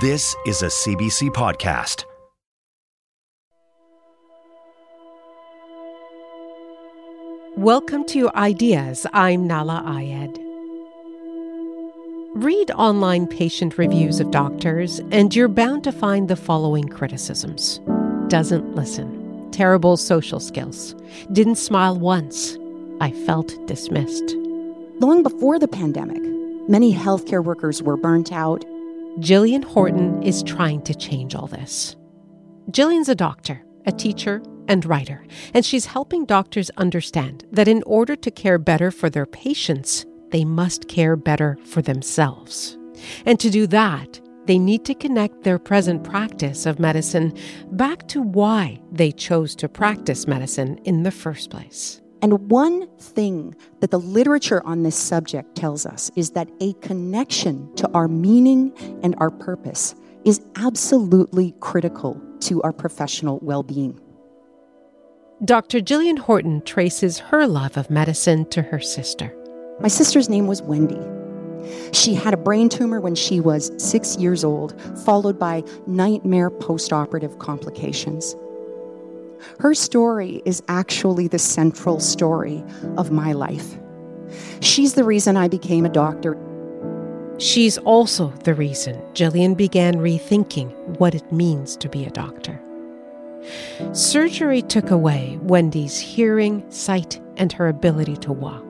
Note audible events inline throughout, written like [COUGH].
This is a CBC podcast. Welcome to Ideas. I'm Nahlah Ayed. Read online patient reviews of doctors, and you're bound to find the following criticisms doesn't listen, terrible social skills, didn't smile once, I felt dismissed. Long before the pandemic, many healthcare workers were burnt out Jillian Horton is trying to change all this. Jillian's a doctor, a teacher, and writer, and she's helping doctors understand that in order to care better for their patients, they must care better for themselves. And to do that, they need to connect their present practice of medicine back to why they chose to practice medicine in the first place. And one thing that the literature on this subject tells us is that a connection to our meaning and our purpose is absolutely critical to our professional well being. Dr. Jillian Horton traces her love of medicine to her sister. My sister's name was Wendy. She had a brain tumor when she was six years old, followed by nightmare postoperative complications. Her story is actually the central story of my life. She's the reason I became a doctor. She's also the reason Jillian began rethinking what it means to be a doctor. Surgery took away Wendy's hearing, sight, and her ability to walk.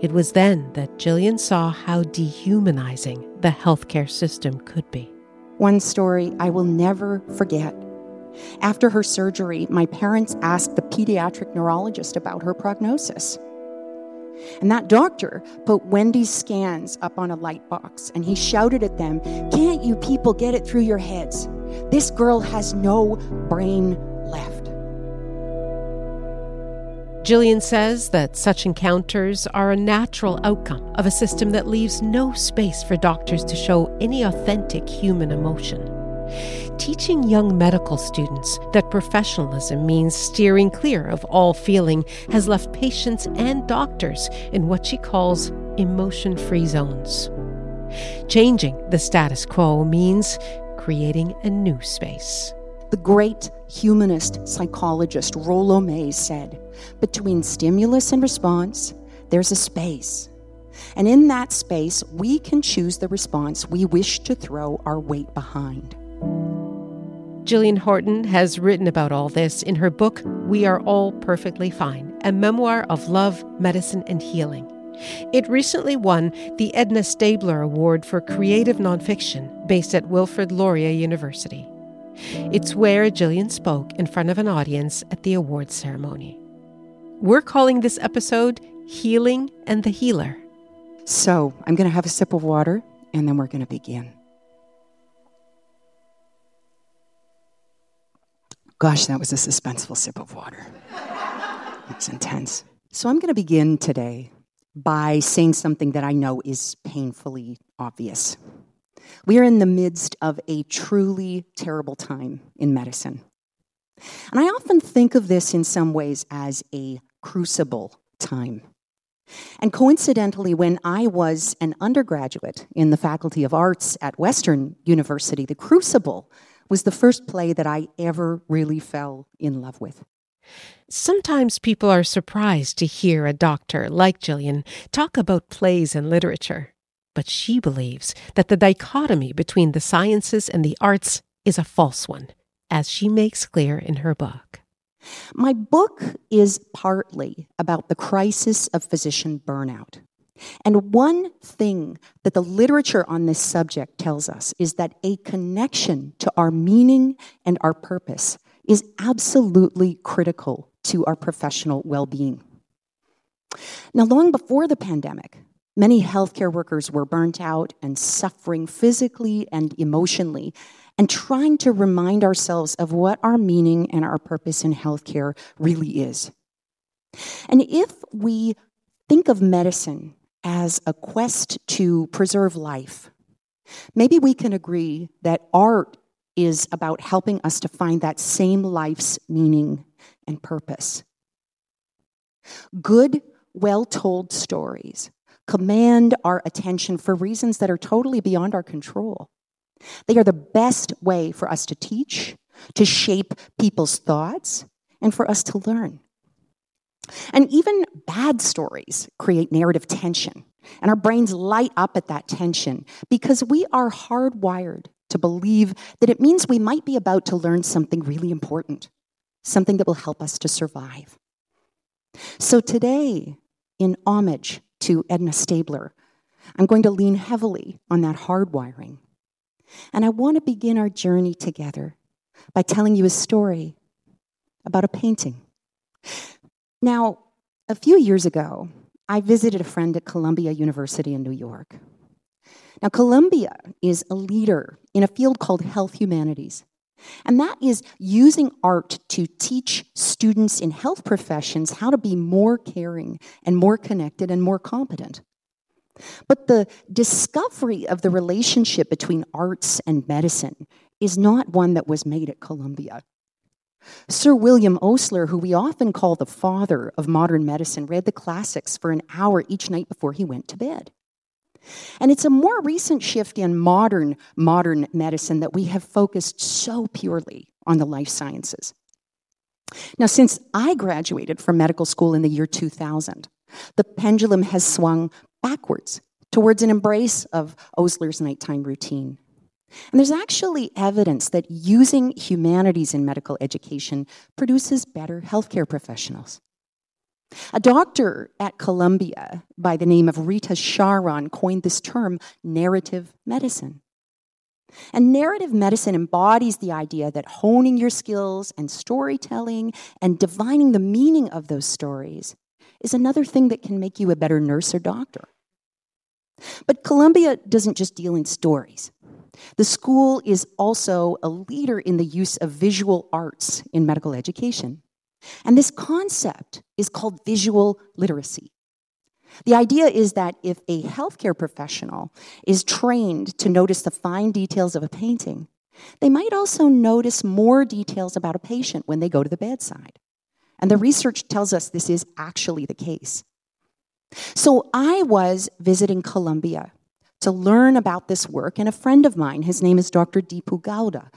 It was then that Jillian saw how dehumanizing the healthcare system could be. One story I will never forget after her surgery, my parents asked the pediatric neurologist about her prognosis. And that doctor put Wendy's scans up on a light box and he shouted at them, Can't you people get it through your heads? This girl has no brain left. Jillian says that such encounters are a natural outcome of a system that leaves no space for doctors to show any authentic human emotion teaching young medical students that professionalism means steering clear of all feeling has left patients and doctors in what she calls emotion free zones. Changing the status quo means creating a new space. The great humanist psychologist Rollo May said, Between stimulus and response, there's a space. And in that space, we can choose the response we wish to throw our weight behind. Jillian Horton has written about all this in her book, We Are All Perfectly Fine, a memoir of love, medicine, and healing. It recently won the Edna Stabler Award for Creative Nonfiction, based at Wilfrid Laurier University. It's where Jillian spoke in front of an audience at the awards ceremony. We're calling this episode Healing and the Healer. So I'm going to have a sip of water and then we're going to begin. Gosh, that was a suspenseful sip of water. It's intense. So I'm going to begin today by saying something that I know is painfully obvious. We are in the midst of a truly terrible time in medicine. And I often think of this in some ways as a crucible time. And coincidentally, when I was an undergraduate in the Faculty of Arts at Western University, the Crucible was the first play that I ever really fell in love with. Sometimes people are surprised to hear a doctor like Jillian talk about plays and literature. But she believes that the dichotomy between the sciences and the arts is a false one, as she makes clear in her book. My book is partly about the crisis of physician burnout. And one thing that the literature on this subject tells us is that a connection to our meaning and our purpose is absolutely critical to our professional well being. Now, long before the pandemic, Many healthcare workers were burnt out and suffering physically and emotionally, and trying to remind ourselves of what our meaning and our purpose in healthcare really is. And if we think of medicine as a quest to preserve life, maybe we can agree that art is about helping us to find that same life's meaning and purpose. Good, well told stories command our attention for reasons that are totally beyond our control. They are the best way for us to teach, to shape people's thoughts, and for us to learn. And even bad stories create narrative tension, and our brains light up at that tension because we are hardwired to believe that it means we might be about to learn something really important, something that will help us to survive. So today, in homage to Edna Stabler, I'm going to lean heavily on that hardwiring. And I want to begin our journey together by telling you a story about a painting. Now, a few years ago, I visited a friend at Columbia University in New York. Now, Columbia is a leader in a field called health humanities. And that is using art to teach students in health professions how to be more caring and more connected and more competent. But the discovery of the relationship between arts and medicine is not one that was made at Columbia. Sir William Osler, who we often call the father of modern medicine, read the classics for an hour each night before he went to bed. And it's a more recent shift in modern modern medicine that we have focused so purely on the life sciences. Now, since I graduated from medical school in the year 2000, the pendulum has swung backwards towards an embrace of Osler's nighttime routine. And there's actually evidence that using humanities in medical education produces better healthcare professionals. A doctor at Columbia by the name of Rita Charon coined this term narrative medicine. And narrative medicine embodies the idea that honing your skills and storytelling and divining the meaning of those stories is another thing that can make you a better nurse or doctor. But Columbia doesn't just deal in stories. The school is also a leader in the use of visual arts in medical education. And this concept is called visual literacy. The idea is that if a healthcare professional is trained to notice the fine details of a painting, they might also notice more details about a patient when they go to the bedside. And the research tells us this is actually the case. So I was visiting Columbia to learn about this work, and a friend of mine, his name is Dr. Deepu Gowda,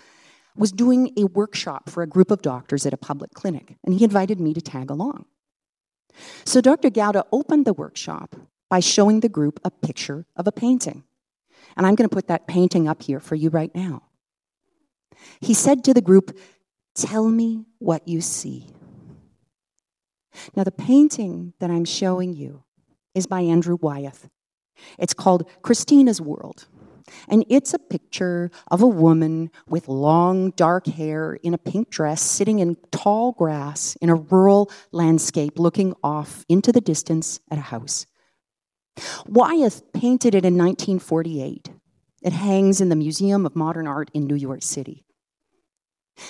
was doing a workshop for a group of doctors at a public clinic, and he invited me to tag along. So Dr. Gowda opened the workshop by showing the group a picture of a painting. And I'm going to put that painting up here for you right now. He said to the group, Tell me what you see. Now, the painting that I'm showing you is by Andrew Wyeth. It's called Christina's World. And it's a picture of a woman with long dark hair in a pink dress sitting in tall grass in a rural landscape looking off into the distance at a house. Wyeth painted it in 1948. It hangs in the Museum of Modern Art in New York City.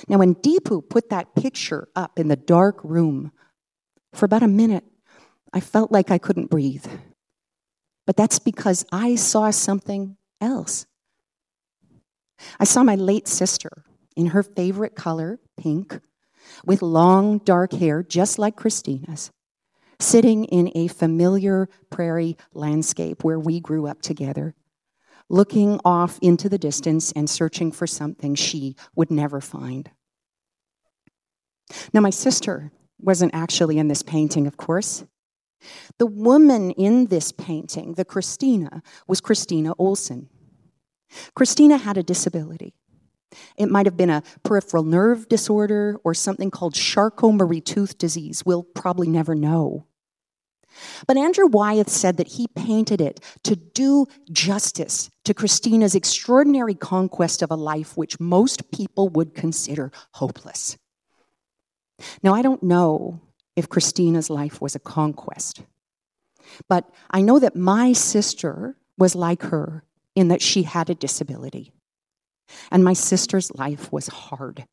Now, when Deepu put that picture up in the dark room, for about a minute, I felt like I couldn't breathe. But that's because I saw something else. I saw my late sister in her favorite color, pink, with long dark hair, just like Christina's, sitting in a familiar prairie landscape where we grew up together, looking off into the distance and searching for something she would never find. Now, my sister wasn't actually in this painting, of course. The woman in this painting, the Christina, was Christina Olson. Christina had a disability. It might have been a peripheral nerve disorder or something called Charcot-Marie Tooth disease. We'll probably never know. But Andrew Wyeth said that he painted it to do justice to Christina's extraordinary conquest of a life which most people would consider hopeless. Now, I don't know if Christina's life was a conquest. But I know that my sister was like her in that she had a disability. And my sister's life was hard.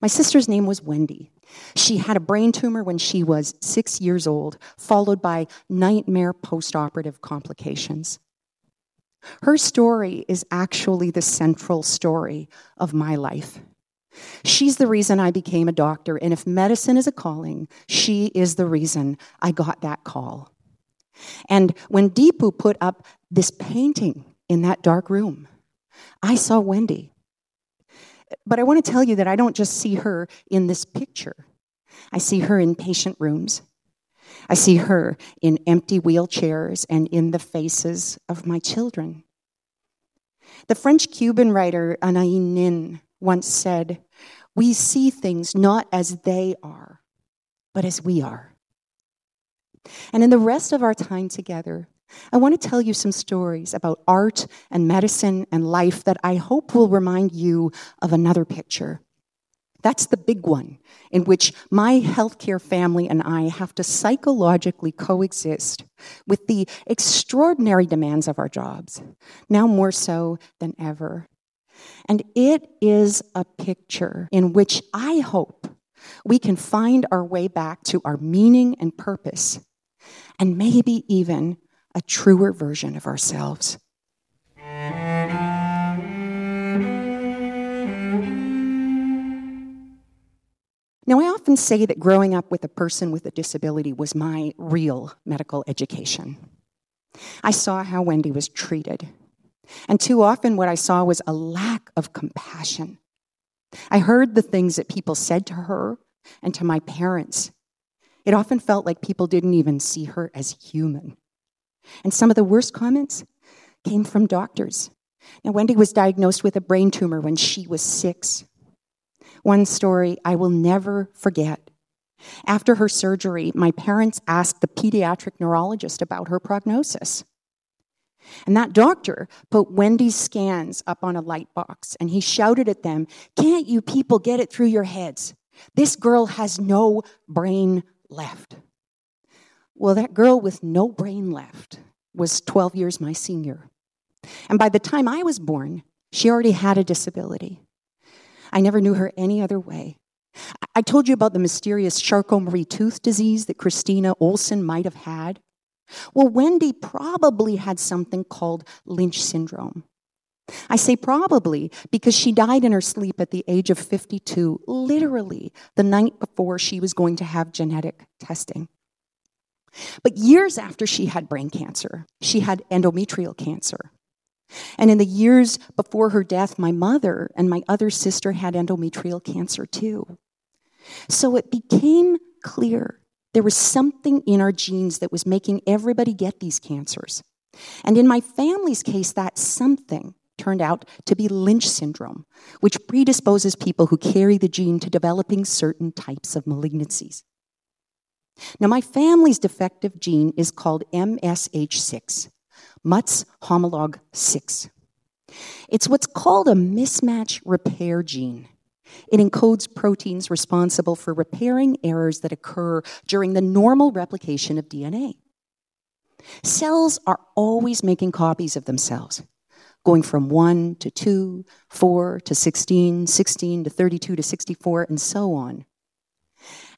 My sister's name was Wendy. She had a brain tumor when she was six years old, followed by nightmare postoperative complications. Her story is actually the central story of my life. She's the reason I became a doctor, and if medicine is a calling, she is the reason I got that call. And when Deepu put up this painting in that dark room, I saw Wendy. But I want to tell you that I don't just see her in this picture. I see her in patient rooms. I see her in empty wheelchairs and in the faces of my children. The French Cuban writer Anaïs Nin once said, We see things not as they are, but as we are. And in the rest of our time together, I want to tell you some stories about art and medicine and life that I hope will remind you of another picture. That's the big one, in which my healthcare family and I have to psychologically coexist with the extraordinary demands of our jobs, now more so than ever. And it is a picture in which I hope we can find our way back to our meaning and purpose, and maybe even a truer version of ourselves. Now, I often say that growing up with a person with a disability was my real medical education. I saw how Wendy was treated. And too often, what I saw was a lack of compassion. I heard the things that people said to her and to my parents. It often felt like people didn't even see her as human. And some of the worst comments came from doctors. Now, Wendy was diagnosed with a brain tumor when she was six. One story I will never forget. After her surgery, my parents asked the pediatric neurologist about her prognosis. And that doctor put Wendy's scans up on a light box and he shouted at them, Can't you people get it through your heads? This girl has no brain left. Well, that girl with no brain left was 12 years my senior. And by the time I was born, she already had a disability. I never knew her any other way. I told you about the mysterious Charcot Marie Tooth disease that Christina Olson might have had. Well, Wendy probably had something called Lynch syndrome. I say probably because she died in her sleep at the age of 52, literally the night before she was going to have genetic testing. But years after she had brain cancer, she had endometrial cancer. And in the years before her death, my mother and my other sister had endometrial cancer too. So it became clear there was something in our genes that was making everybody get these cancers. And in my family's case, that something turned out to be Lynch syndrome, which predisposes people who carry the gene to developing certain types of malignancies. Now, my family's defective gene is called MSH6, MutS homolog 6. It's what's called a mismatch repair gene. It encodes proteins responsible for repairing errors that occur during the normal replication of DNA. Cells are always making copies of themselves, going from 1 to 2, 4 to 16, 16 to 32 to 64, and so on.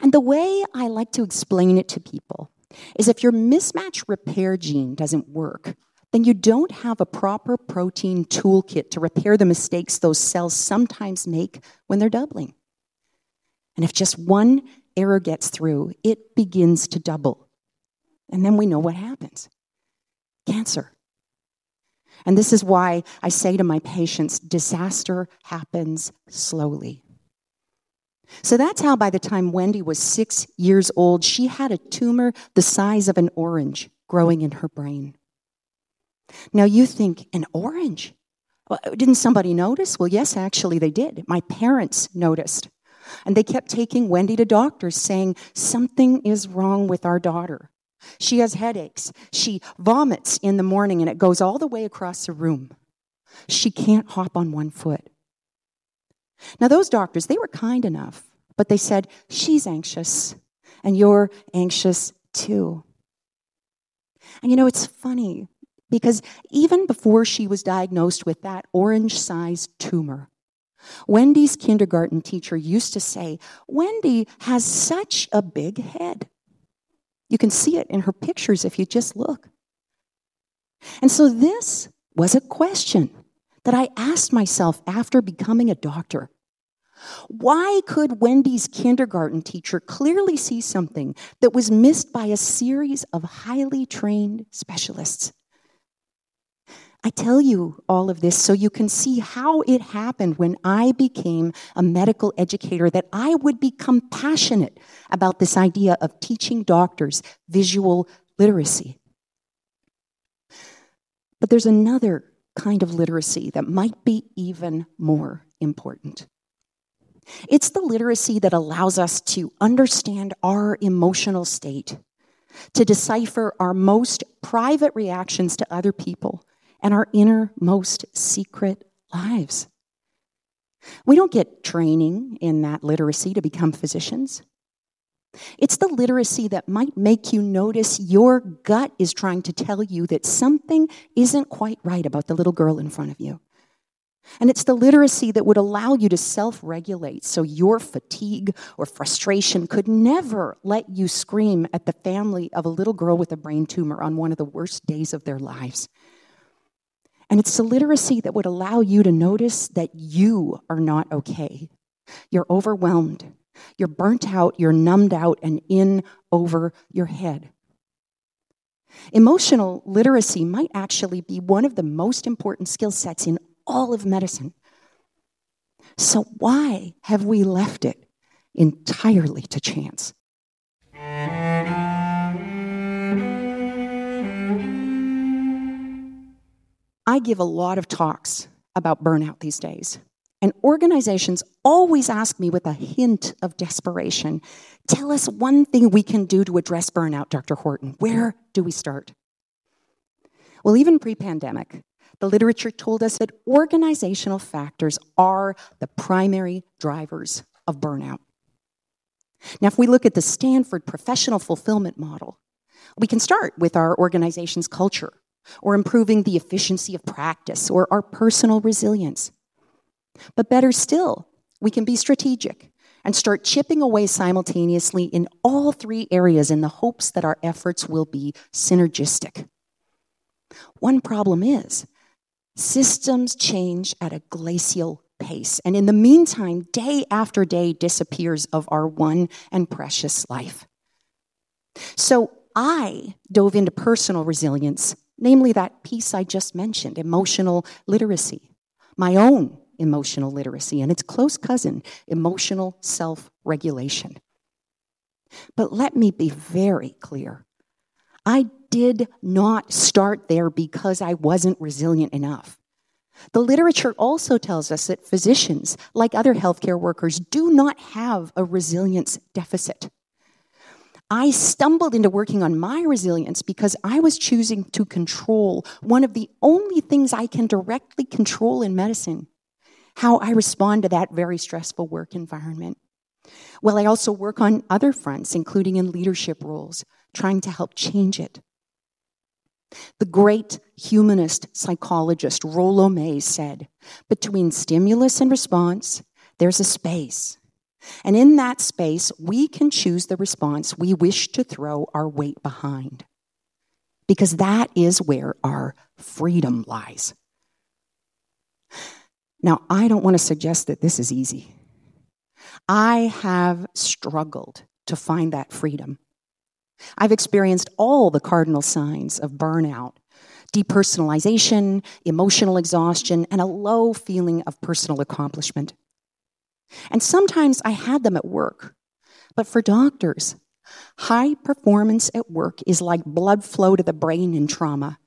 And the way I like to explain it to people is if your mismatch repair gene doesn't work, then you don't have a proper protein toolkit to repair the mistakes those cells sometimes make when they're doubling. And if just one error gets through, it begins to double. And then we know what happens cancer. And this is why I say to my patients disaster happens slowly. So that's how, by the time Wendy was six years old, she had a tumor the size of an orange growing in her brain. Now you think, an orange? Well, didn't somebody notice? Well, yes, actually, they did. My parents noticed. And they kept taking Wendy to doctors saying, Something is wrong with our daughter. She has headaches. She vomits in the morning and it goes all the way across the room. She can't hop on one foot. Now, those doctors, they were kind enough, but they said, She's anxious, and you're anxious too. And you know, it's funny because even before she was diagnosed with that orange sized tumor, Wendy's kindergarten teacher used to say, Wendy has such a big head. You can see it in her pictures if you just look. And so this was a question that I asked myself after becoming a doctor. Why could Wendy's kindergarten teacher clearly see something that was missed by a series of highly trained specialists? I tell you all of this so you can see how it happened when I became a medical educator that I would become passionate about this idea of teaching doctors visual literacy. But there's another kind of literacy that might be even more important. It's the literacy that allows us to understand our emotional state, to decipher our most private reactions to other people, and our innermost secret lives. We don't get training in that literacy to become physicians. It's the literacy that might make you notice your gut is trying to tell you that something isn't quite right about the little girl in front of you. And it's the literacy that would allow you to self regulate so your fatigue or frustration could never let you scream at the family of a little girl with a brain tumor on one of the worst days of their lives. And it's the literacy that would allow you to notice that you are not okay. You're overwhelmed. You're burnt out. You're numbed out and in over your head. Emotional literacy might actually be one of the most important skill sets in all of medicine. So, why have we left it entirely to chance? I give a lot of talks about burnout these days. And organizations always ask me with a hint of desperation tell us one thing we can do to address burnout, Dr. Horton. Where do we start? Well, even pre pandemic, the literature told us that organizational factors are the primary drivers of burnout. Now, if we look at the Stanford professional fulfillment model, we can start with our organization's culture or improving the efficiency of practice or our personal resilience. But better still, we can be strategic and start chipping away simultaneously in all three areas in the hopes that our efforts will be synergistic. One problem is systems change at a glacial pace, and in the meantime, day after day disappears of our one and precious life. So I dove into personal resilience namely that piece I just mentioned, emotional literacy, my own emotional literacy, and its close cousin, emotional self regulation. But let me be very clear. I did not start there because I wasn't resilient enough. The literature also tells us that physicians, like other healthcare workers, do not have a resilience deficit. I stumbled into working on my resilience because I was choosing to control one of the only things I can directly control in medicine how I respond to that very stressful work environment. Well, I also work on other fronts, including in leadership roles, trying to help change it. The great humanist psychologist Rollo May said, between stimulus and response, there's a space. And in that space, we can choose the response we wish to throw our weight behind. Because that is where our freedom lies. Now, I don't want to suggest that this is easy. I have struggled to find that freedom. I've experienced all the cardinal signs of burnout depersonalization, emotional exhaustion, and a low feeling of personal accomplishment. And sometimes I had them at work. But for doctors, high performance at work is like blood flow to the brain in trauma.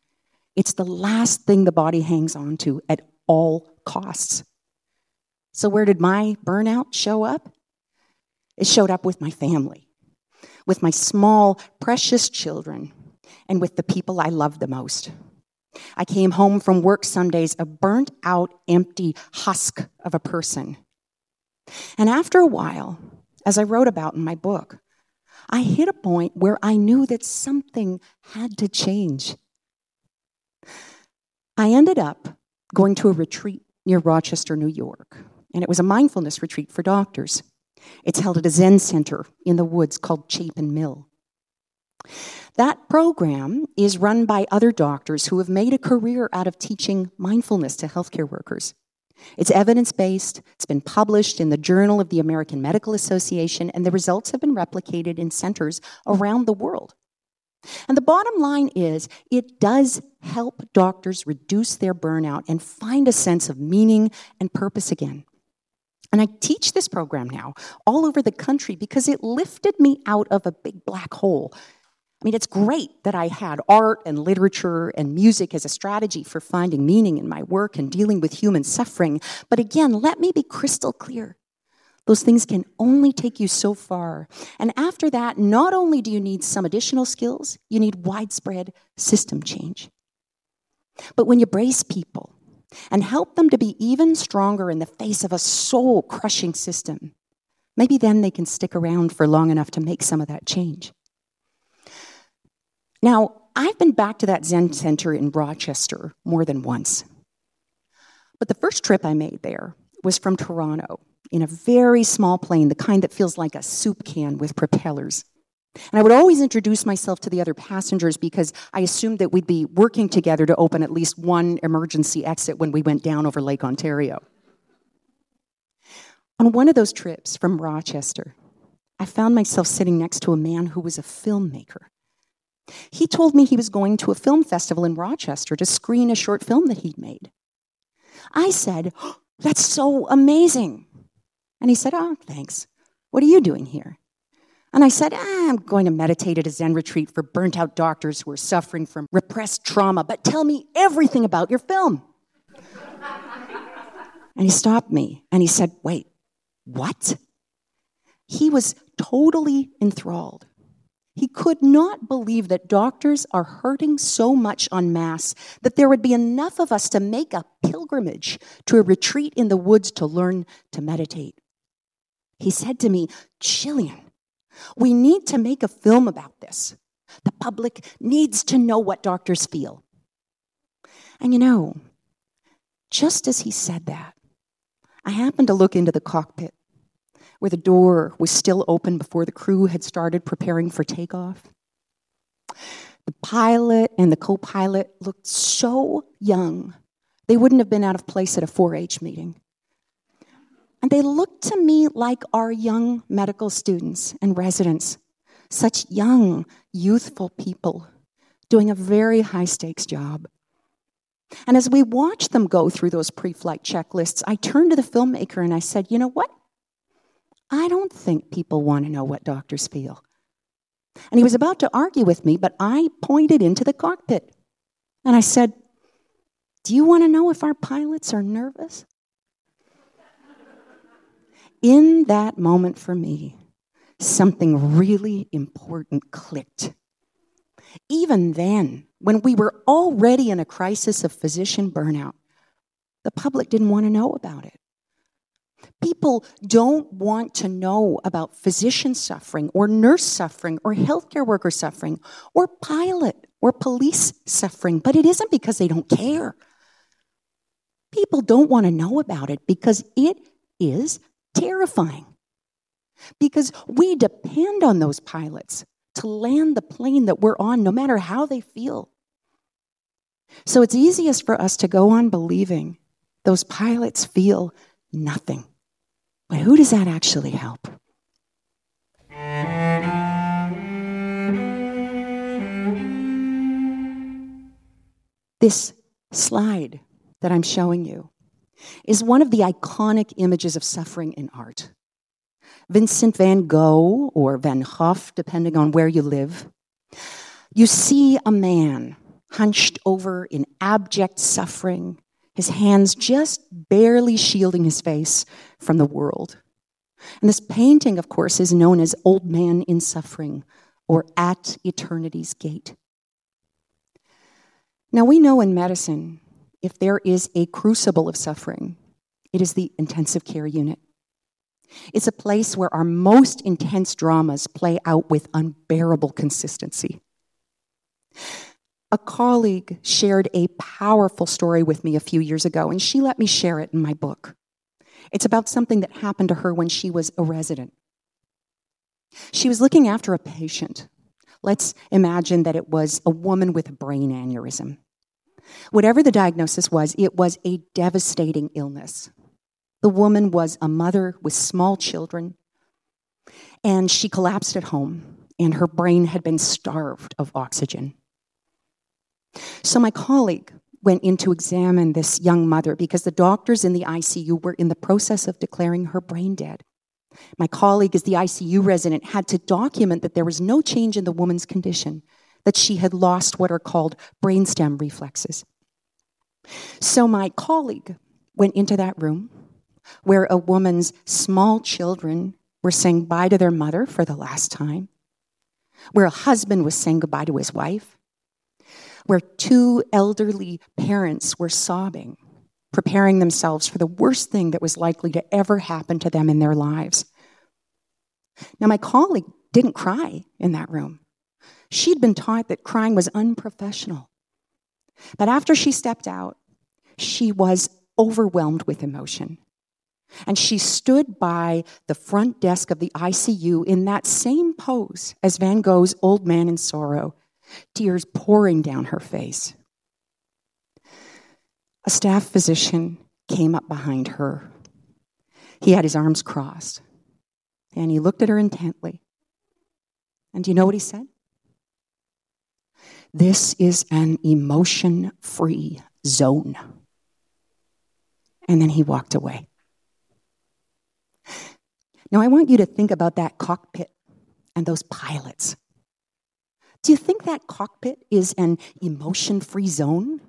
It's the last thing the body hangs on to at all costs. So, where did my burnout show up? It showed up with my family, with my small, precious children, and with the people I love the most. I came home from work some days a burnt out, empty husk of a person and after a while, as I wrote about in my book, I hit a point where I knew that something had to change. I ended up going to a retreat near Rochester, New York, and it was a mindfulness retreat for doctors. It's held at a Zen center in the woods called Chapin Mill. That program is run by other doctors who have made a career out of teaching mindfulness to healthcare workers. It's evidence based, it's been published in the Journal of the American Medical Association, and the results have been replicated in centers around the world. And the bottom line is it does help doctors reduce their burnout and find a sense of meaning and purpose again. And I teach this program now all over the country because it lifted me out of a big black hole I mean, it's great that I had art and literature and music as a strategy for finding meaning in my work and dealing with human suffering. But again, let me be crystal clear. Those things can only take you so far. And after that, not only do you need some additional skills, you need widespread system change. But when you brace people and help them to be even stronger in the face of a soul crushing system, maybe then they can stick around for long enough to make some of that change. Now, I've been back to that Zen center in Rochester more than once. But the first trip I made there was from Toronto in a very small plane, the kind that feels like a soup can with propellers. And I would always introduce myself to the other passengers because I assumed that we'd be working together to open at least one emergency exit when we went down over Lake Ontario. On one of those trips from Rochester, I found myself sitting next to a man who was a filmmaker. He told me he was going to a film festival in Rochester to screen a short film that he'd made. I said, oh, That's so amazing. And he said, Oh, thanks. What are you doing here? And I said, ah, I'm going to meditate at a Zen retreat for burnt out doctors who are suffering from repressed trauma, but tell me everything about your film. [LAUGHS] and he stopped me and he said, Wait, what? He was totally enthralled. He could not believe that doctors are hurting so much en masse that there would be enough of us to make a pilgrimage to a retreat in the woods to learn to meditate. He said to me, Jillian, we need to make a film about this. The public needs to know what doctors feel. And you know, just as he said that, I happened to look into the cockpit where the door was still open before the crew had started preparing for takeoff. The pilot and the co pilot looked so young, they wouldn't have been out of place at a 4 H meeting. And they looked to me like our young medical students and residents, such young, youthful people doing a very high stakes job. And as we watched them go through those pre flight checklists, I turned to the filmmaker and I said, You know what? I don't think people want to know what doctors feel. And he was about to argue with me, but I pointed into the cockpit and I said, Do you want to know if our pilots are nervous? In that moment for me, something really important clicked. Even then, when we were already in a crisis of physician burnout, the public didn't want to know about it. People don't want to know about physician suffering or nurse suffering or healthcare worker suffering or pilot or police suffering, but it isn't because they don't care. People don't want to know about it because it is terrifying. Because we depend on those pilots to land the plane that we're on, no matter how they feel. So it's easiest for us to go on believing those pilots feel nothing. But who does that actually help? This slide that I'm showing you is one of the iconic images of suffering in art. Vincent van Gogh or Van Gogh, depending on where you live. You see a man hunched over in abject suffering, his hands just barely shielding his face from the world. And this painting, of course, is known as Old Man in Suffering or At Eternity's Gate. Now, we know in medicine, if there is a crucible of suffering, it is the intensive care unit. It's a place where our most intense dramas play out with unbearable consistency. A colleague shared a powerful story with me a few years ago, and she let me share it in my book. It's about something that happened to her when she was a resident. She was looking after a patient. Let's imagine that it was a woman with a brain aneurysm. Whatever the diagnosis was, it was a devastating illness. The woman was a mother with small children, and she collapsed at home, and her brain had been starved of oxygen. So, my colleague went in to examine this young mother because the doctors in the ICU were in the process of declaring her brain dead. My colleague, as the ICU resident, had to document that there was no change in the woman's condition, that she had lost what are called brainstem reflexes. So, my colleague went into that room where a woman's small children were saying bye to their mother for the last time, where a husband was saying goodbye to his wife, where two elderly parents were sobbing, preparing themselves for the worst thing that was likely to ever happen to them in their lives. Now, my colleague didn't cry in that room. She'd been taught that crying was unprofessional. But after she stepped out, she was overwhelmed with emotion. And she stood by the front desk of the ICU in that same pose as Van Gogh's Old Man in Sorrow, tears pouring down her face. A staff physician came up behind her. He had his arms crossed, and he looked at her intently. And do you know what he said? This is an emotion free zone. And then he walked away. Now, I want you to think about that cockpit and those pilots. Do you think that cockpit is an emotion free zone?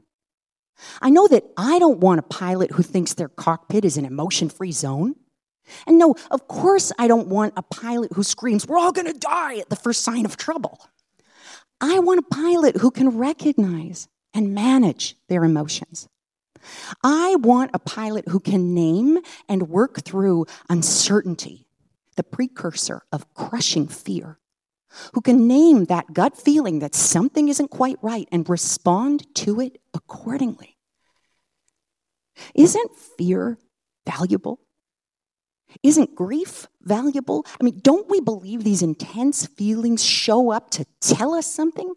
I know that I don't want a pilot who thinks their cockpit is an emotion free zone. And no, of course, I don't want a pilot who screams, We're all to die at the first sign of trouble. I want a pilot who can recognize and manage their emotions. I want a pilot who can name and work through uncertainty, the precursor of crushing fear, who can name that gut feeling that something isn't quite right and respond to it accordingly. Isn't fear valuable? Isn't grief valuable? I mean, don't we believe these intense feelings show up to tell us something?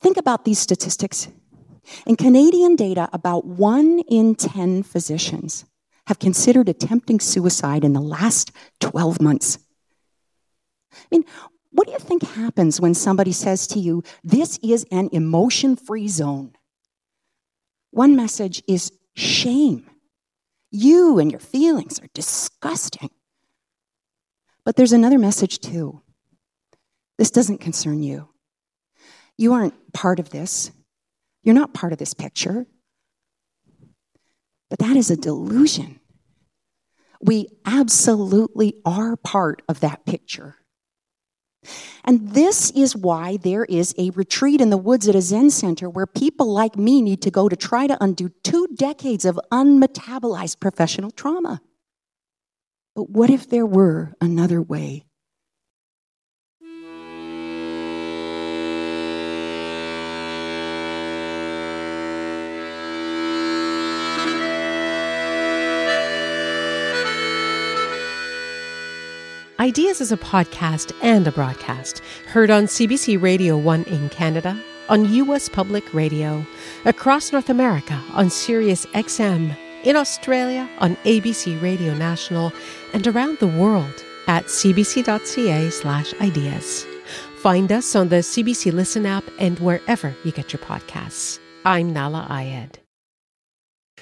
Think about these statistics. In Canadian data, about one in 10 physicians have considered attempting suicide in the last 12 months. I mean, what do you think happens when somebody says to you, This is an emotion free zone? One message is shame. You and your feelings are disgusting. But there's another message too. This doesn't concern you. You aren't part of this. You're not part of this picture. But that is a delusion. We absolutely are part of that picture. And this is why there is a retreat in the woods at a Zen center where people like me need to go to try to undo two decades of unmetabolized professional trauma. But what if there were another way? Ideas is a podcast and a broadcast heard on CBC Radio 1 in Canada, on US Public Radio, across North America on Sirius XM, in Australia on ABC Radio National, and around the world at cbc.ca/ideas. Find us on the CBC Listen app and wherever you get your podcasts. I'm Nahlah Ayed.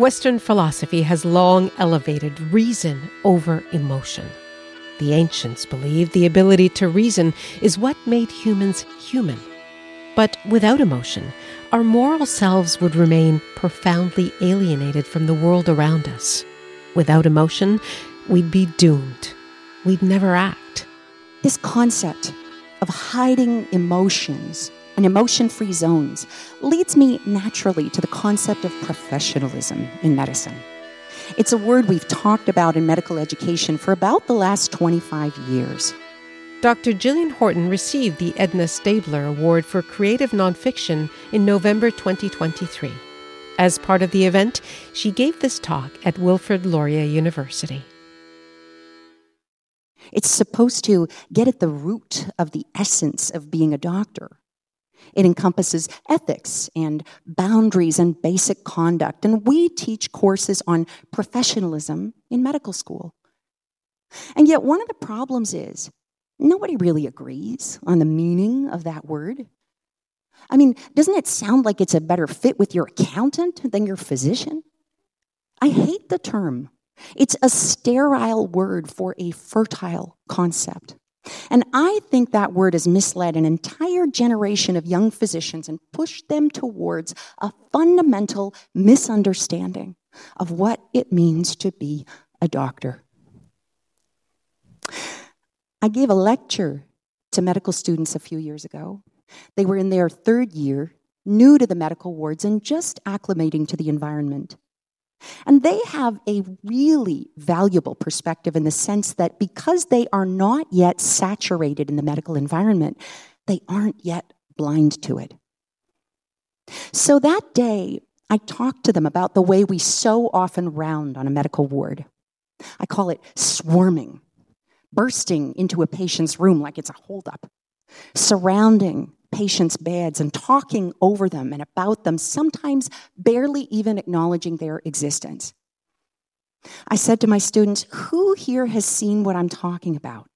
Western philosophy has long elevated reason over emotion. The ancients believed the ability to reason is what made humans human. But without emotion, our moral selves would remain profoundly alienated from the world around us. Without emotion, we'd be doomed. We'd never act. This concept of hiding emotions and emotion free zones leads me naturally to the concept of professionalism in medicine. It's a word we've talked about in medical education for about the last 25 years. Dr. Jillian Horton received the Edna Stabler Award for Creative Nonfiction in November 2023. As part of the event, she gave this talk at Wilfrid Laurier University. It's supposed to get at the root of the essence of being a doctor. It encompasses ethics and boundaries and basic conduct, and we teach courses on professionalism in medical school. And yet, one of the problems is Nobody really agrees on the meaning of that word. I mean, doesn't it sound like it's a better fit with your accountant than your physician? I hate the term. It's a sterile word for a fertile concept. And I think that word has misled an entire generation of young physicians and pushed them towards a fundamental misunderstanding of what it means to be a doctor. I gave a lecture to medical students a few years ago. They were in their third year, new to the medical wards, and just acclimating to the environment. And they have a really valuable perspective in the sense that because they are not yet saturated in the medical environment, they aren't yet blind to it. So that day, I talked to them about the way we so often round on a medical ward. I call it swarming bursting into a patient's room like it's a holdup, surrounding patients' beds and talking over them and about them, sometimes barely even acknowledging their existence. I said to my students, Who here has seen what I'm talking about?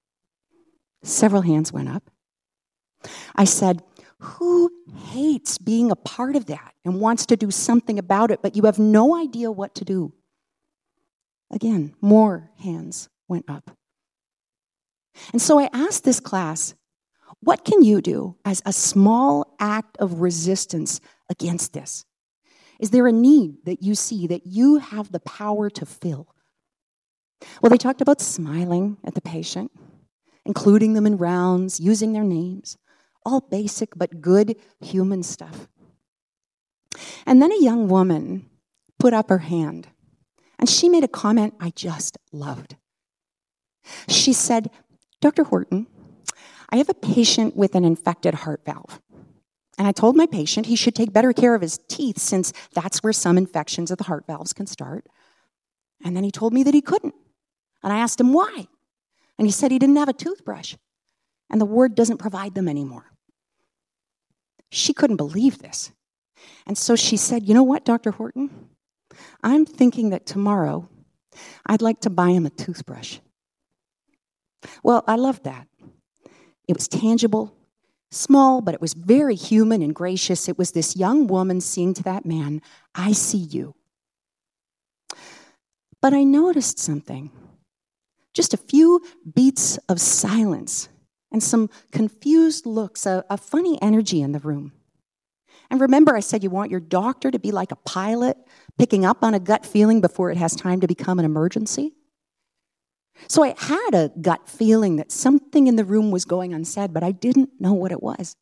Several hands went up. I said, Who hates being a part of that and wants to do something about it, but you have no idea what to do? Again, more hands went up. And so I asked this class, what can you do as a small act of resistance against this? Is there a need that you see that you have the power to fill? Well, they talked about smiling at the patient, including them in rounds, using their names, all basic but good human stuff. And then a young woman put up her hand and she made a comment I just loved. She said, Dr. Horton, I have a patient with an infected heart valve. And I told my patient he should take better care of his teeth since that's where some infections of the heart valves can start. And then he told me that he couldn't. And I asked him why. And he said he didn't have a toothbrush. And the ward doesn't provide them anymore. She couldn't believe this. And so she said, You know what, Dr. Horton? I'm thinking that tomorrow I'd like to buy him a toothbrush. Well, I loved that. It was tangible, small, but it was very human and gracious. It was this young woman saying to that man, I see you. But I noticed something just a few beats of silence and some confused looks, a, a, funny energy in the room. And remember, I said you want your doctor to be like a pilot, picking up on a gut feeling before it has time to become an emergency? So I had a gut feeling that something in the room was going unsaid, but I didn't know what it was.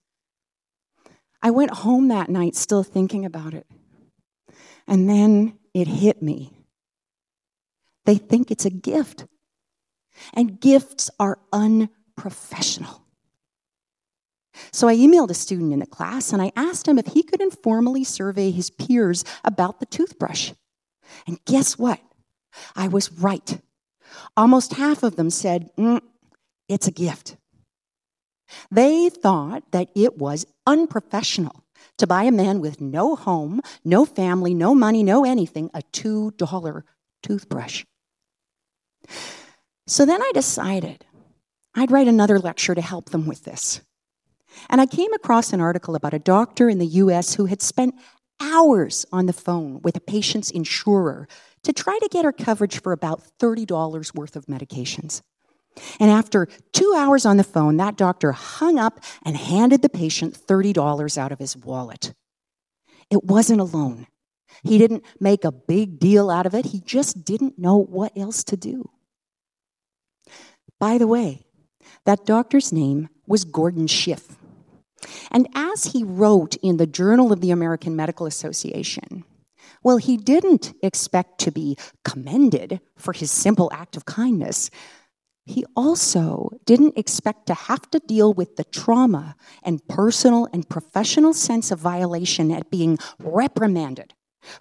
I went home that night still thinking about it. And then it hit me. They think it's a gift. And gifts are unprofessional. So I emailed a student in the class and I asked him if he could informally survey his peers about the toothbrush. And guess what? I was right. Almost half of them said, mm, it's a gift. They thought that it was unprofessional to buy a man with no home, no family, no money, no anything, a $2 toothbrush. So then I decided I'd write another lecture to help them with this. And I came across an article about a doctor in the US who had spent hours on the phone with a patient's insurer to try to get her coverage for about $30 worth of medications. And after two hours on the phone, that doctor hung up and handed the patient $30 out of his wallet. It wasn't a loan. He didn't make a big deal out of it. He just didn't know what else to do. By the way, that doctor's name was Gordon Schiff. And as he wrote in the Journal of the American Medical Association, well, he didn't expect to be commended for his simple act of kindness. He also didn't expect to have to deal with the trauma and personal and professional sense of violation at being reprimanded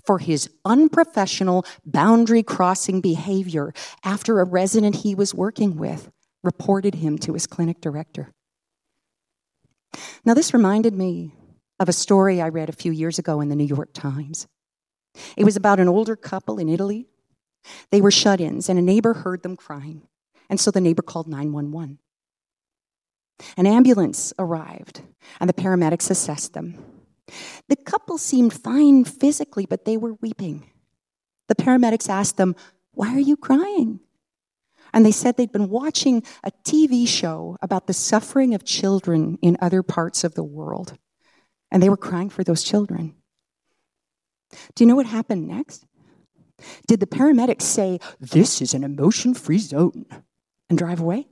for his unprofessional boundary crossing behavior after a resident he was working with reported him to his clinic director. Now, this reminded me of a story I read a few years ago in the New York Times. It was about an older couple in Italy. They were shut ins, and a neighbor heard them crying. And so the neighbor called 911. An ambulance arrived, and the paramedics assessed them. The couple seemed fine physically, but they were weeping. The paramedics asked them, Why are you crying? And they said they'd been watching a TV show about the suffering of children in other parts of the world. And they were crying for those children. Do you know what happened next? Did the paramedics say, This is an emotion free zone, and drive away?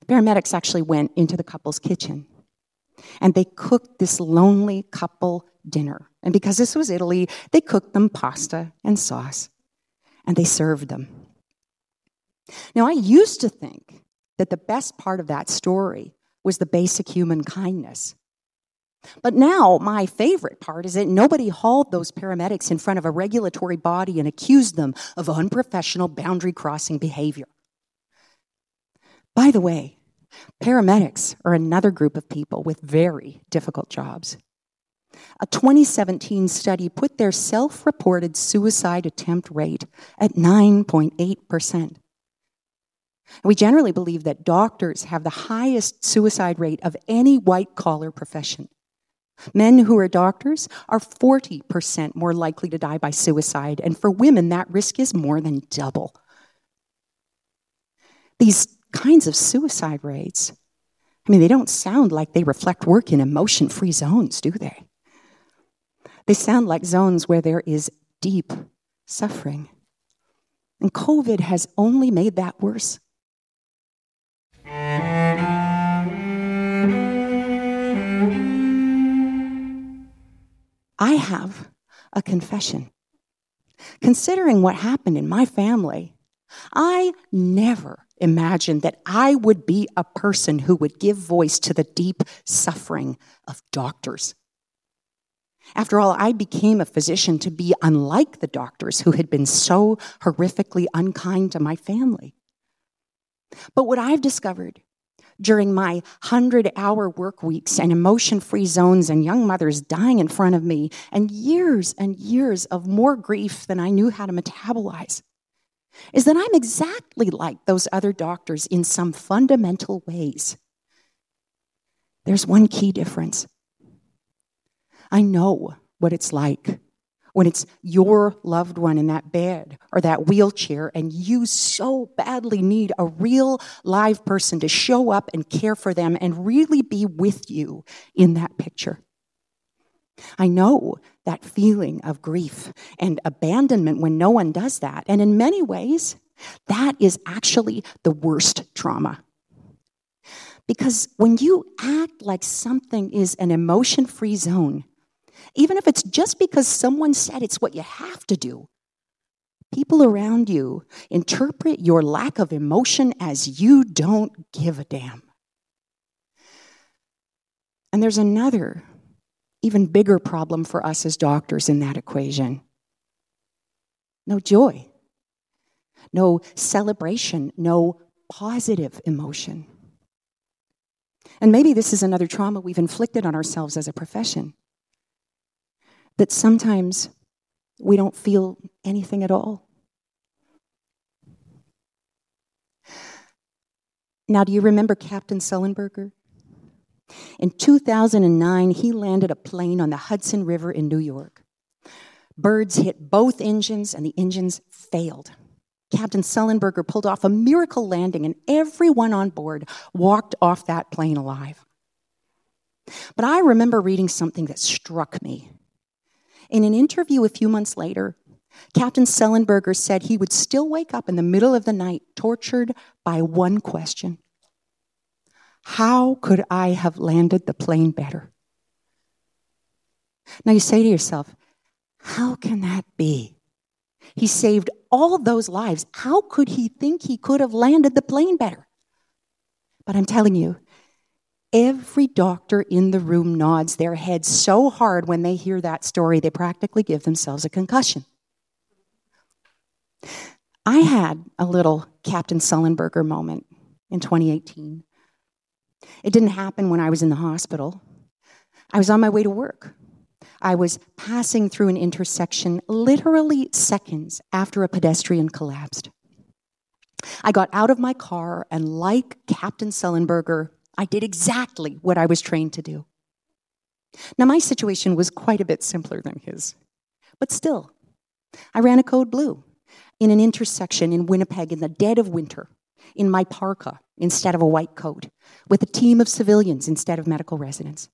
The paramedics actually went into the couple's kitchen and they cooked this lonely couple dinner. And because this was Italy, they cooked them pasta and sauce and they served them. Now, I used to think that the best part of that story was the basic human kindness. But now, my favorite part is that nobody hauled those paramedics in front of a regulatory body and accused them of unprofessional boundary crossing behavior. By the way, paramedics are another group of people with very difficult jobs. A 2017 study put their self reported suicide attempt rate at 9.8%. We generally believe that doctors have the highest suicide rate of any white collar profession. Men who are doctors are 40% more likely to die by suicide, and for women, that risk is more than double. These kinds of suicide rates, I mean, they don't sound like they reflect work in emotion free zones, do they? They sound like zones where there is deep suffering. And COVID has only made that worse. I have a confession. Considering what happened in my family, I never imagined that I would be a person who would give voice to the deep suffering of doctors. After all, I became a physician to be unlike the doctors who had been so horrifically unkind to my family. But what I've discovered during my 100 hour work weeks and emotion free zones and young mothers dying in front of me and years and years of more grief than I knew how to metabolize is that I'm exactly like those other doctors in some fundamental ways. There's one key difference. I know what it's like when it's your loved one in that bed or that wheelchair and you so badly need a real live person to show up and care for them and really be with you in that picture. I know that feeling of grief and abandonment when no one does that. And in many ways, that is actually the worst trauma. Because when you act like something is an emotion free zone, even if it's just because someone said it's what you have to do. People around you interpret your lack of emotion as you don't give a damn. And there's another, even bigger problem for us as doctors in that equation no joy, no celebration, no positive emotion. And maybe this is another trauma we've inflicted on ourselves as a profession that sometimes we don't feel anything at all. Now, do you remember Captain Sullenberger? In 2009, he landed a plane on the Hudson River in New York. Birds hit both engines, and the engines failed. Captain Sullenberger pulled off a miracle landing, and everyone on board walked off that plane alive. But I remember reading something that struck me. In an interview a few months later, Captain Sullenberger said he would still wake up in the middle of the night tortured by one question How could I have landed the plane better? Now you say to yourself, How can that be? He saved all those lives. How could he think he could have landed the plane better? But I'm telling you, every doctor in the room nods their head so hard when they hear that story, they practically give themselves a concussion. I had a little Captain Sullenberger moment in 2018. It didn't happen when I was in the hospital. I was on my way to work. I was passing through an intersection literally seconds after a pedestrian collapsed. I got out of my car and, like Captain Sullenberger, I did exactly what I was trained to do. Now, my situation was quite a bit simpler than his, but still, I ran a code blue in an intersection in Winnipeg in the dead of winter in my parka instead of a white coat with a team of civilians instead of medical residents.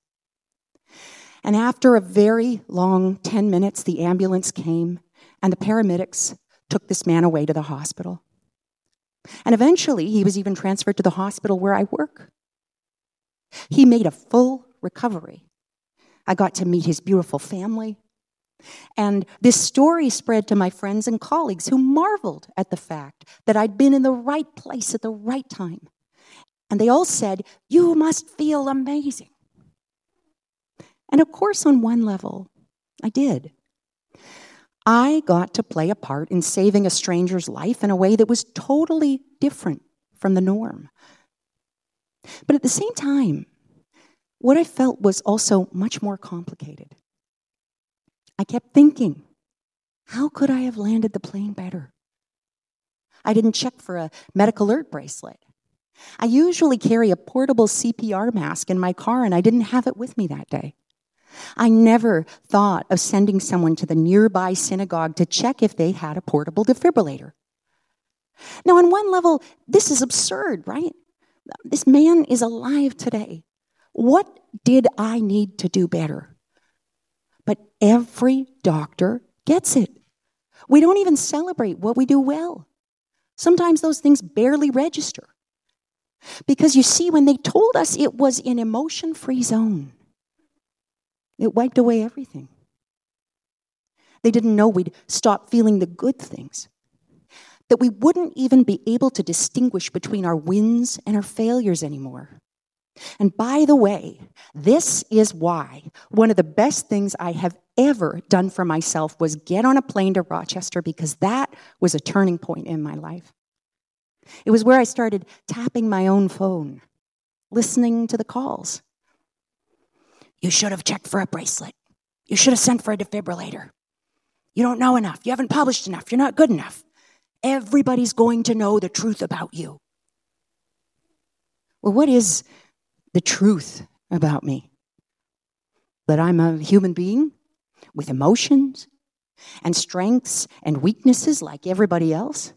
And after a very long 10 minutes, the ambulance came and the paramedics took this man away to the hospital. And eventually, he was even transferred to the hospital where I work. He made a full recovery. I got to meet his beautiful family. And this story spread to my friends and colleagues who marveled at the fact that I'd been in the right place at the right time. And they all said, You must feel amazing. And of course, on one level, I did. I got to play a part in saving a stranger's life in a way that was totally different from the norm. But at the same time, what I felt was also much more complicated. I kept thinking, how could I have landed the plane better? I didn't check for a medical alert bracelet. I usually carry a portable CPR mask in my car, and I didn't have it with me that day. I never thought of sending someone to the nearby synagogue to check if they had a portable defibrillator. Now, on one level, this is absurd, right? This man is alive today. What did I need to do better? But every doctor gets it. We don't even celebrate what we do well. Sometimes those things barely register. Because you see, when they told us it was an emotion free zone, it wiped away everything. They didn't know we'd stop feeling the good things, that we wouldn't even be able to distinguish between our wins and our failures anymore. And by the way, this is why one of the best things I have ever done for myself was get on a plane to Rochester because that was a turning point in my life. It was where I started tapping my own phone, listening to the calls. You should have checked for a bracelet. You should have sent for a defibrillator. You don't know enough. You haven't published enough. You're not good enough. Everybody's going to know the truth about you. Well, what is the truth about me? That I'm a human being with emotions and strengths and weaknesses like everybody else,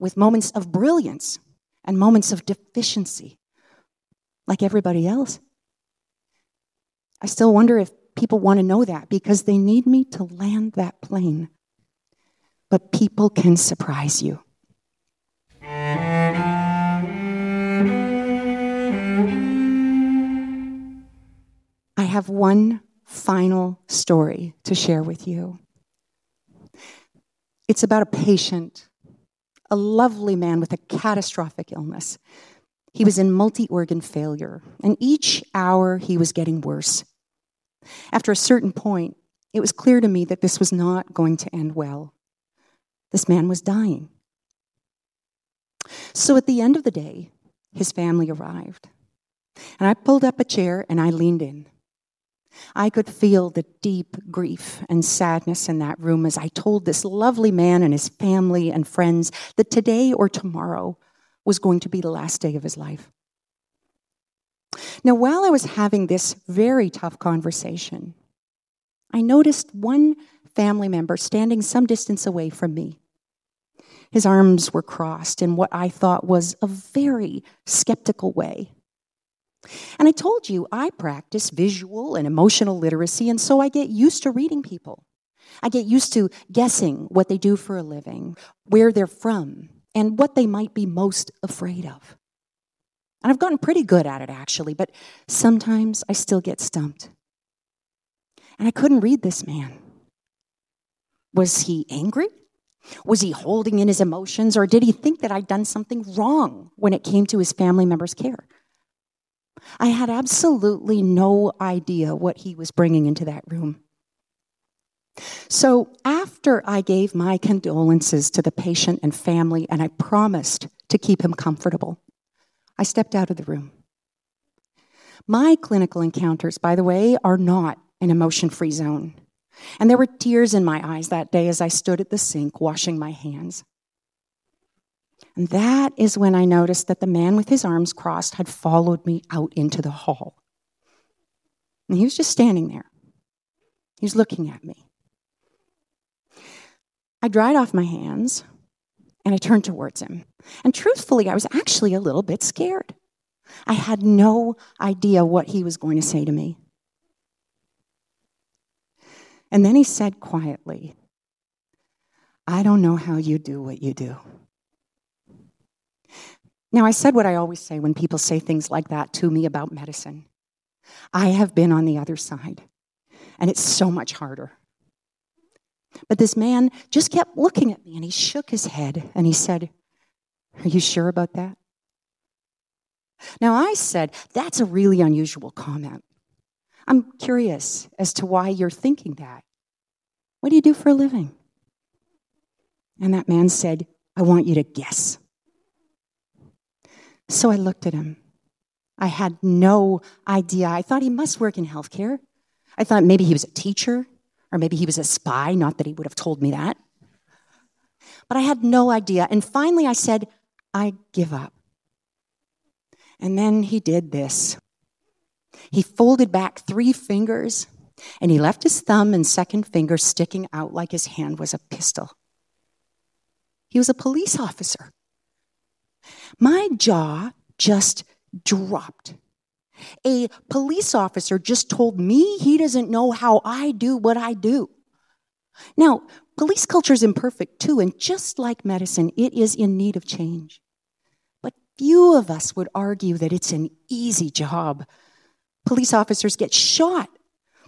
with moments of brilliance and moments of deficiency like everybody else. I still wonder if people want to know that because they need me to land that plane. But people can surprise you. I have one final story to share with you. It's about a patient, a lovely man with a catastrophic illness. He was in multi organ failure, and each hour he was getting worse. After a certain point, it was clear to me that this was not going to end well. This man was dying. So at the end of the day, his family arrived. And I pulled up a chair and I leaned in. I could feel the deep grief and sadness in that room as I told this lovely man and his family and friends that today or tomorrow was going to be the last day of his life. Now, while I was having this very tough conversation, I noticed one family member standing some distance away from me. His arms were crossed in what I thought was a very skeptical way. And I told you I practice visual and emotional literacy, and so I get used to reading people. I get used to guessing what they do for a living, where they're from, and what they might be most afraid of. And I've gotten pretty good at it, actually, but sometimes I still get stumped. And I couldn't read this man. Was he angry? Was he holding in his emotions, or did he think that I'd done something wrong when it came to his family member's care? I had absolutely no idea what he was bringing into that room. So, after I gave my condolences to the patient and family, and I promised to keep him comfortable, I stepped out of the room. My clinical encounters, by the way, are not an emotion free zone. And there were tears in my eyes that day as I stood at the sink washing my hands. And that is when I noticed that the man with his arms crossed had followed me out into the hall. And he was just standing there. He was looking at me. I dried off my hands and I turned towards him. And truthfully, I was actually a little bit scared. I had no idea what he was going to say to me. And then he said quietly, I don't know how you do what you do. Now, I said what I always say when people say things like that to me about medicine. I have been on the other side, and it's so much harder. But this man just kept looking at me and he shook his head and he said, Are you sure about that? Now, I said, That's a really unusual comment. I'm curious as to why you're thinking that. What do you do for a living? And that man said, I want you to guess. So I looked at him. I had no idea. I thought he must work in healthcare. I thought maybe he was a teacher or maybe he was a spy, not that he would have told me that. But I had no idea. And finally I said, I give up. And then he did this. He folded back three fingers and he left his thumb and second finger sticking out like his hand was a pistol. He was a police officer. My jaw just dropped. A police officer just told me he doesn't know how I do what I do. Now, police culture is imperfect too, and just like medicine, it is in need of change. But few of us would argue that it's an easy job. Police officers get shot.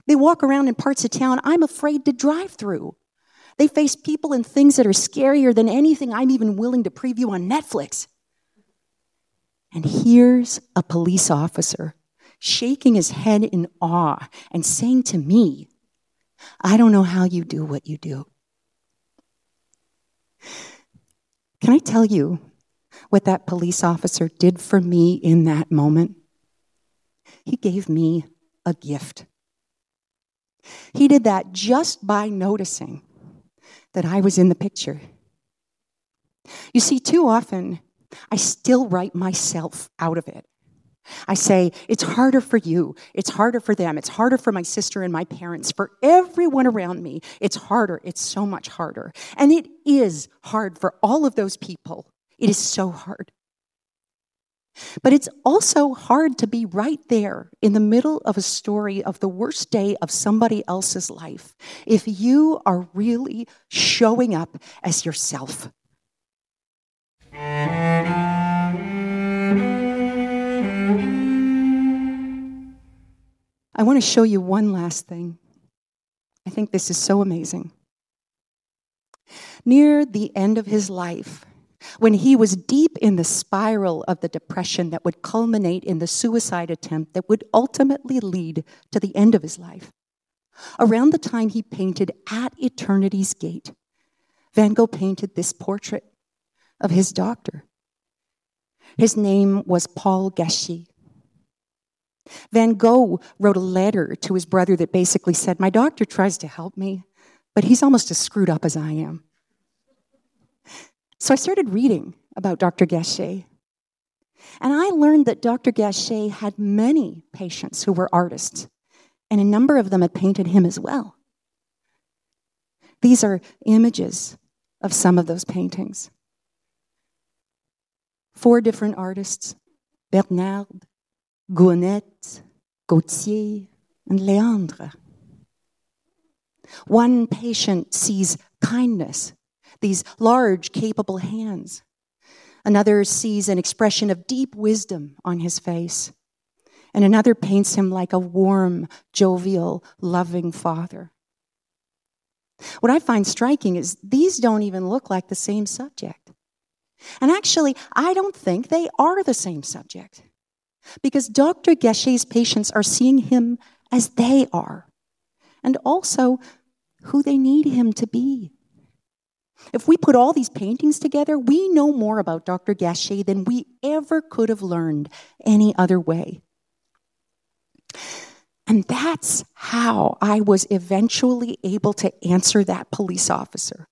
They walk around in parts of town I'm afraid to drive through. They face people and things that are scarier than anything I'm even willing to preview on Netflix. And here's a police officer shaking his head in awe and saying to me, I don't know how you do what you do. Can I tell you what that police officer did for me in that moment? He gave me a gift. He did that just by noticing that I was in the picture. You see, too often I still write myself out of it. I say, it's harder for you. It's harder for them. It's harder for my sister and my parents, for everyone around me. It's harder. It's so much harder. And it is hard for all of those people. It is so hard. But it's also hard to be right there in the middle of a story of the worst day of somebody else's life if you are really showing up as yourself. I want to show you one last thing. I think this is so amazing. Near the end of his life, when he was deep in the spiral of the depression that would culminate in the suicide attempt that would ultimately lead to the end of his life, around the time he painted At Eternity's Gate, Van Gogh painted this portrait of his doctor. His name was Paul Gachet. Van Gogh wrote a letter to his brother that basically said, My doctor tries to help me, but he's almost as screwed up as I am. So I started reading about Dr. Gachet. And I learned that Dr. Gachet had many patients who were artists, and a number of them had painted him as well. These are images of some of those paintings. Four different artists Bernard, Goeneutte, Gautier, and Leandre. One patient sees kindness, these large, capable hands. Another sees an expression of deep wisdom on his face. And another paints him like a warm, jovial, loving father. What I find striking is these don't even look like the same subject. And actually, I don't think they are the same subject. Because Dr. Gachet's patients are seeing him as they are, and also who they need him to be. If we put all these paintings together, we know more about Dr. Gachet than we ever could have learned any other way. And that's how I was eventually able to answer that police officer,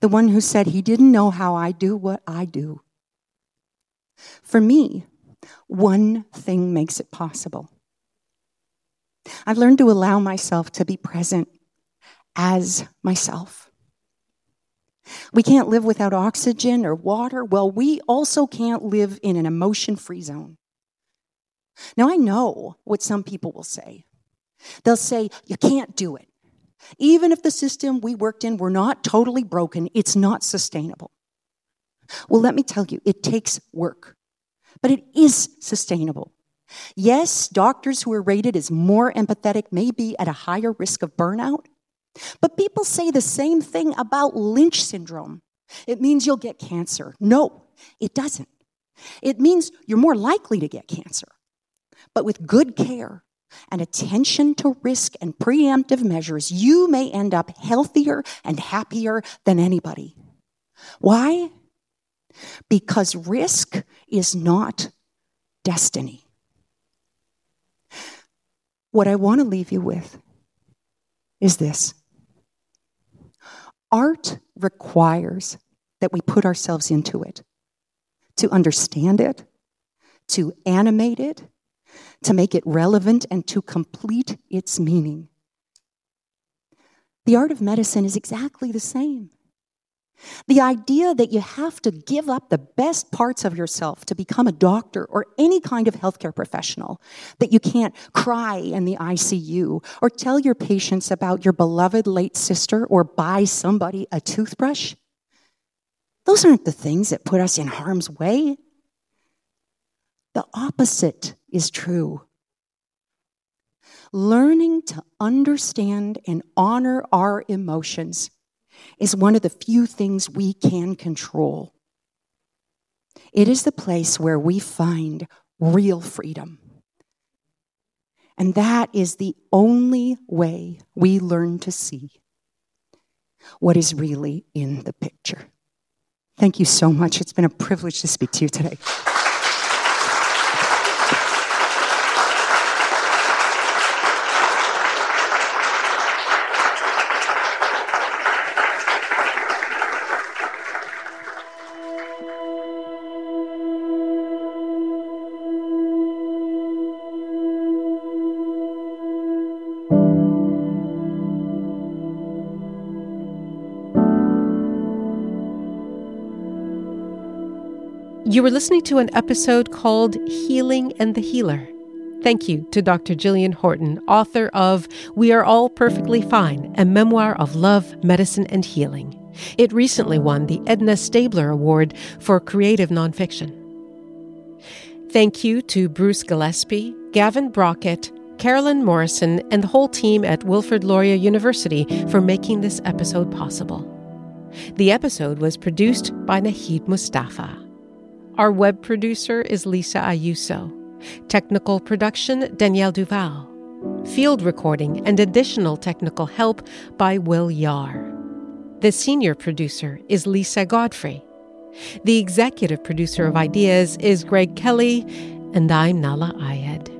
the one who said he didn't know how I do what I do. For me, one thing makes it possible. I've learned to allow myself to be present as myself. We can't live without oxygen or water. Well, we also can't live in an emotion free zone. Now, I know what some people will say. They'll say, you can't do it. Even if the system we worked in were not totally broken, it's not sustainable. Well, let me tell you, it takes work, but it is sustainable. Yes, doctors who are rated as more empathetic may be at a higher risk of burnout, but people say the same thing about Lynch syndrome. It means you'll get cancer. No, it doesn't. It means you're more likely to get cancer. But with good care and attention to risk and preemptive measures, you may end up healthier and happier than anybody. Why? Because risk is not destiny. What I want to leave you with is this art requires that we put ourselves into it to understand it, to animate it, to make it relevant, and to complete its meaning. The art of medicine is exactly the same. The idea that you have to give up the best parts of yourself to become a doctor or any kind of healthcare professional, that you can't cry in the ICU or tell your patients about your beloved late sister or buy somebody a toothbrush, those aren't the things that put us in harm's way. The opposite is true. Learning to understand and honor our emotions is one of the few things we can control. It is the place where we find real freedom. And that is the only way we learn to see what is really in the picture. Thank you so much. It's been a privilege to speak to you today. You were listening to an episode called Healing and the Healer. Thank you to Dr. Jillian Horton, author of We Are All Perfectly Fine, a memoir of love, medicine, and healing. It recently won the Edna Stabler Award for Creative Nonfiction. Thank you to Bruce Gillespie, Gavin Brockett, Carolyn Morrison, and the whole team at Wilfrid Laurier University for making this episode possible. The episode was produced by Nahid Mustafa. Our web producer is Lisa Ayuso. Technical production, Danielle Duval. Field recording and additional technical help by Will Yar. The senior producer is Lisa Godfrey. The executive producer of Ideas is Greg Kelly, and I'm Nahlah Ayed.